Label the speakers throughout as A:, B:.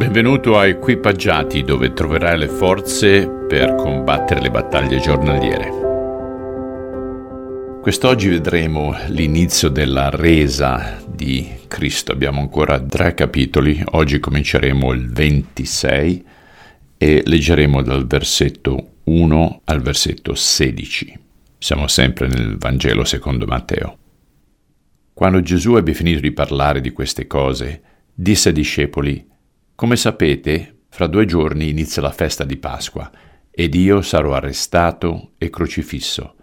A: Benvenuto a Equipaggiati dove troverai le forze per combattere le battaglie giornaliere. Quest'oggi vedremo l'inizio della resa di Cristo. Abbiamo ancora tre capitoli, oggi cominceremo il 26 e leggeremo dal versetto 1 al versetto 16. Siamo sempre nel Vangelo secondo Matteo. Quando Gesù ebbe finito di parlare di queste cose, disse ai discepoli, come sapete, fra due giorni inizia la festa di Pasqua ed io sarò arrestato e crocifisso.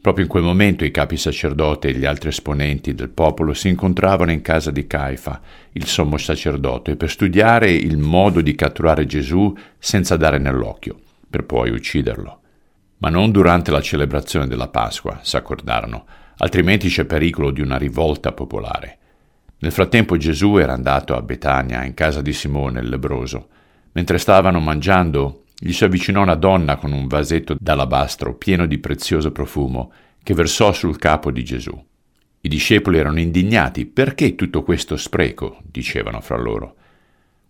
A: Proprio in quel momento i capi sacerdote e gli altri esponenti del popolo si incontravano in casa di Caifa, il sommo sacerdote, per studiare il modo di catturare Gesù senza dare nell'occhio, per poi ucciderlo. Ma non durante la celebrazione della Pasqua, s'accordarono, altrimenti c'è pericolo di una rivolta popolare. Nel frattempo Gesù era andato a Betania, in casa di Simone il lebroso. Mentre stavano mangiando, gli si avvicinò una donna con un vasetto d'alabastro pieno di prezioso profumo che versò sul capo di Gesù. I discepoli erano indignati. Perché tutto questo spreco? dicevano fra loro.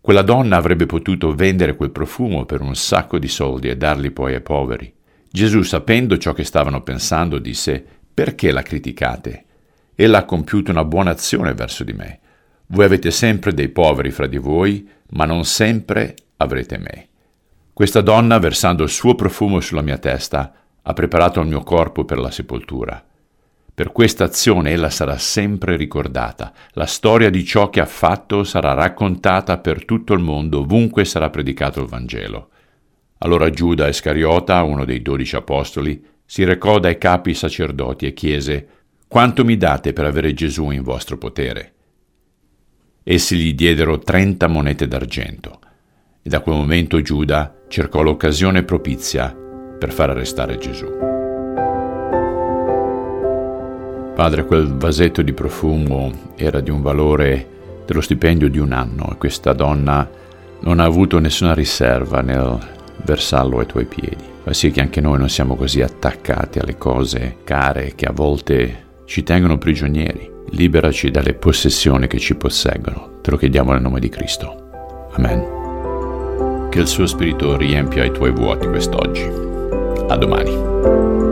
A: Quella donna avrebbe potuto vendere quel profumo per un sacco di soldi e darli poi ai poveri. Gesù, sapendo ciò che stavano pensando, disse Perché la criticate? Ella ha compiuto una buona azione verso di me. Voi avete sempre dei poveri fra di voi, ma non sempre avrete me. Questa donna, versando il suo profumo sulla mia testa, ha preparato il mio corpo per la sepoltura. Per questa azione ella sarà sempre ricordata. La storia di ciò che ha fatto sarà raccontata per tutto il mondo, ovunque sarà predicato il Vangelo. Allora Giuda Iscariota, uno dei dodici apostoli, si recò dai capi sacerdoti e chiese quanto mi date per avere Gesù in vostro potere? Essi gli diedero trenta monete d'argento e da quel momento Giuda cercò l'occasione propizia per far arrestare Gesù. Padre, quel vasetto di profumo era di un valore dello stipendio di un anno e questa donna non ha avuto nessuna riserva nel versarlo ai tuoi piedi. Fa sì che anche noi non siamo così attaccati alle cose care che a volte ci tengono prigionieri. Liberaci dalle possessioni che ci posseggono. Te lo chiediamo nel nome di Cristo. Amen. Che il suo spirito riempia i tuoi vuoti quest'oggi. A domani.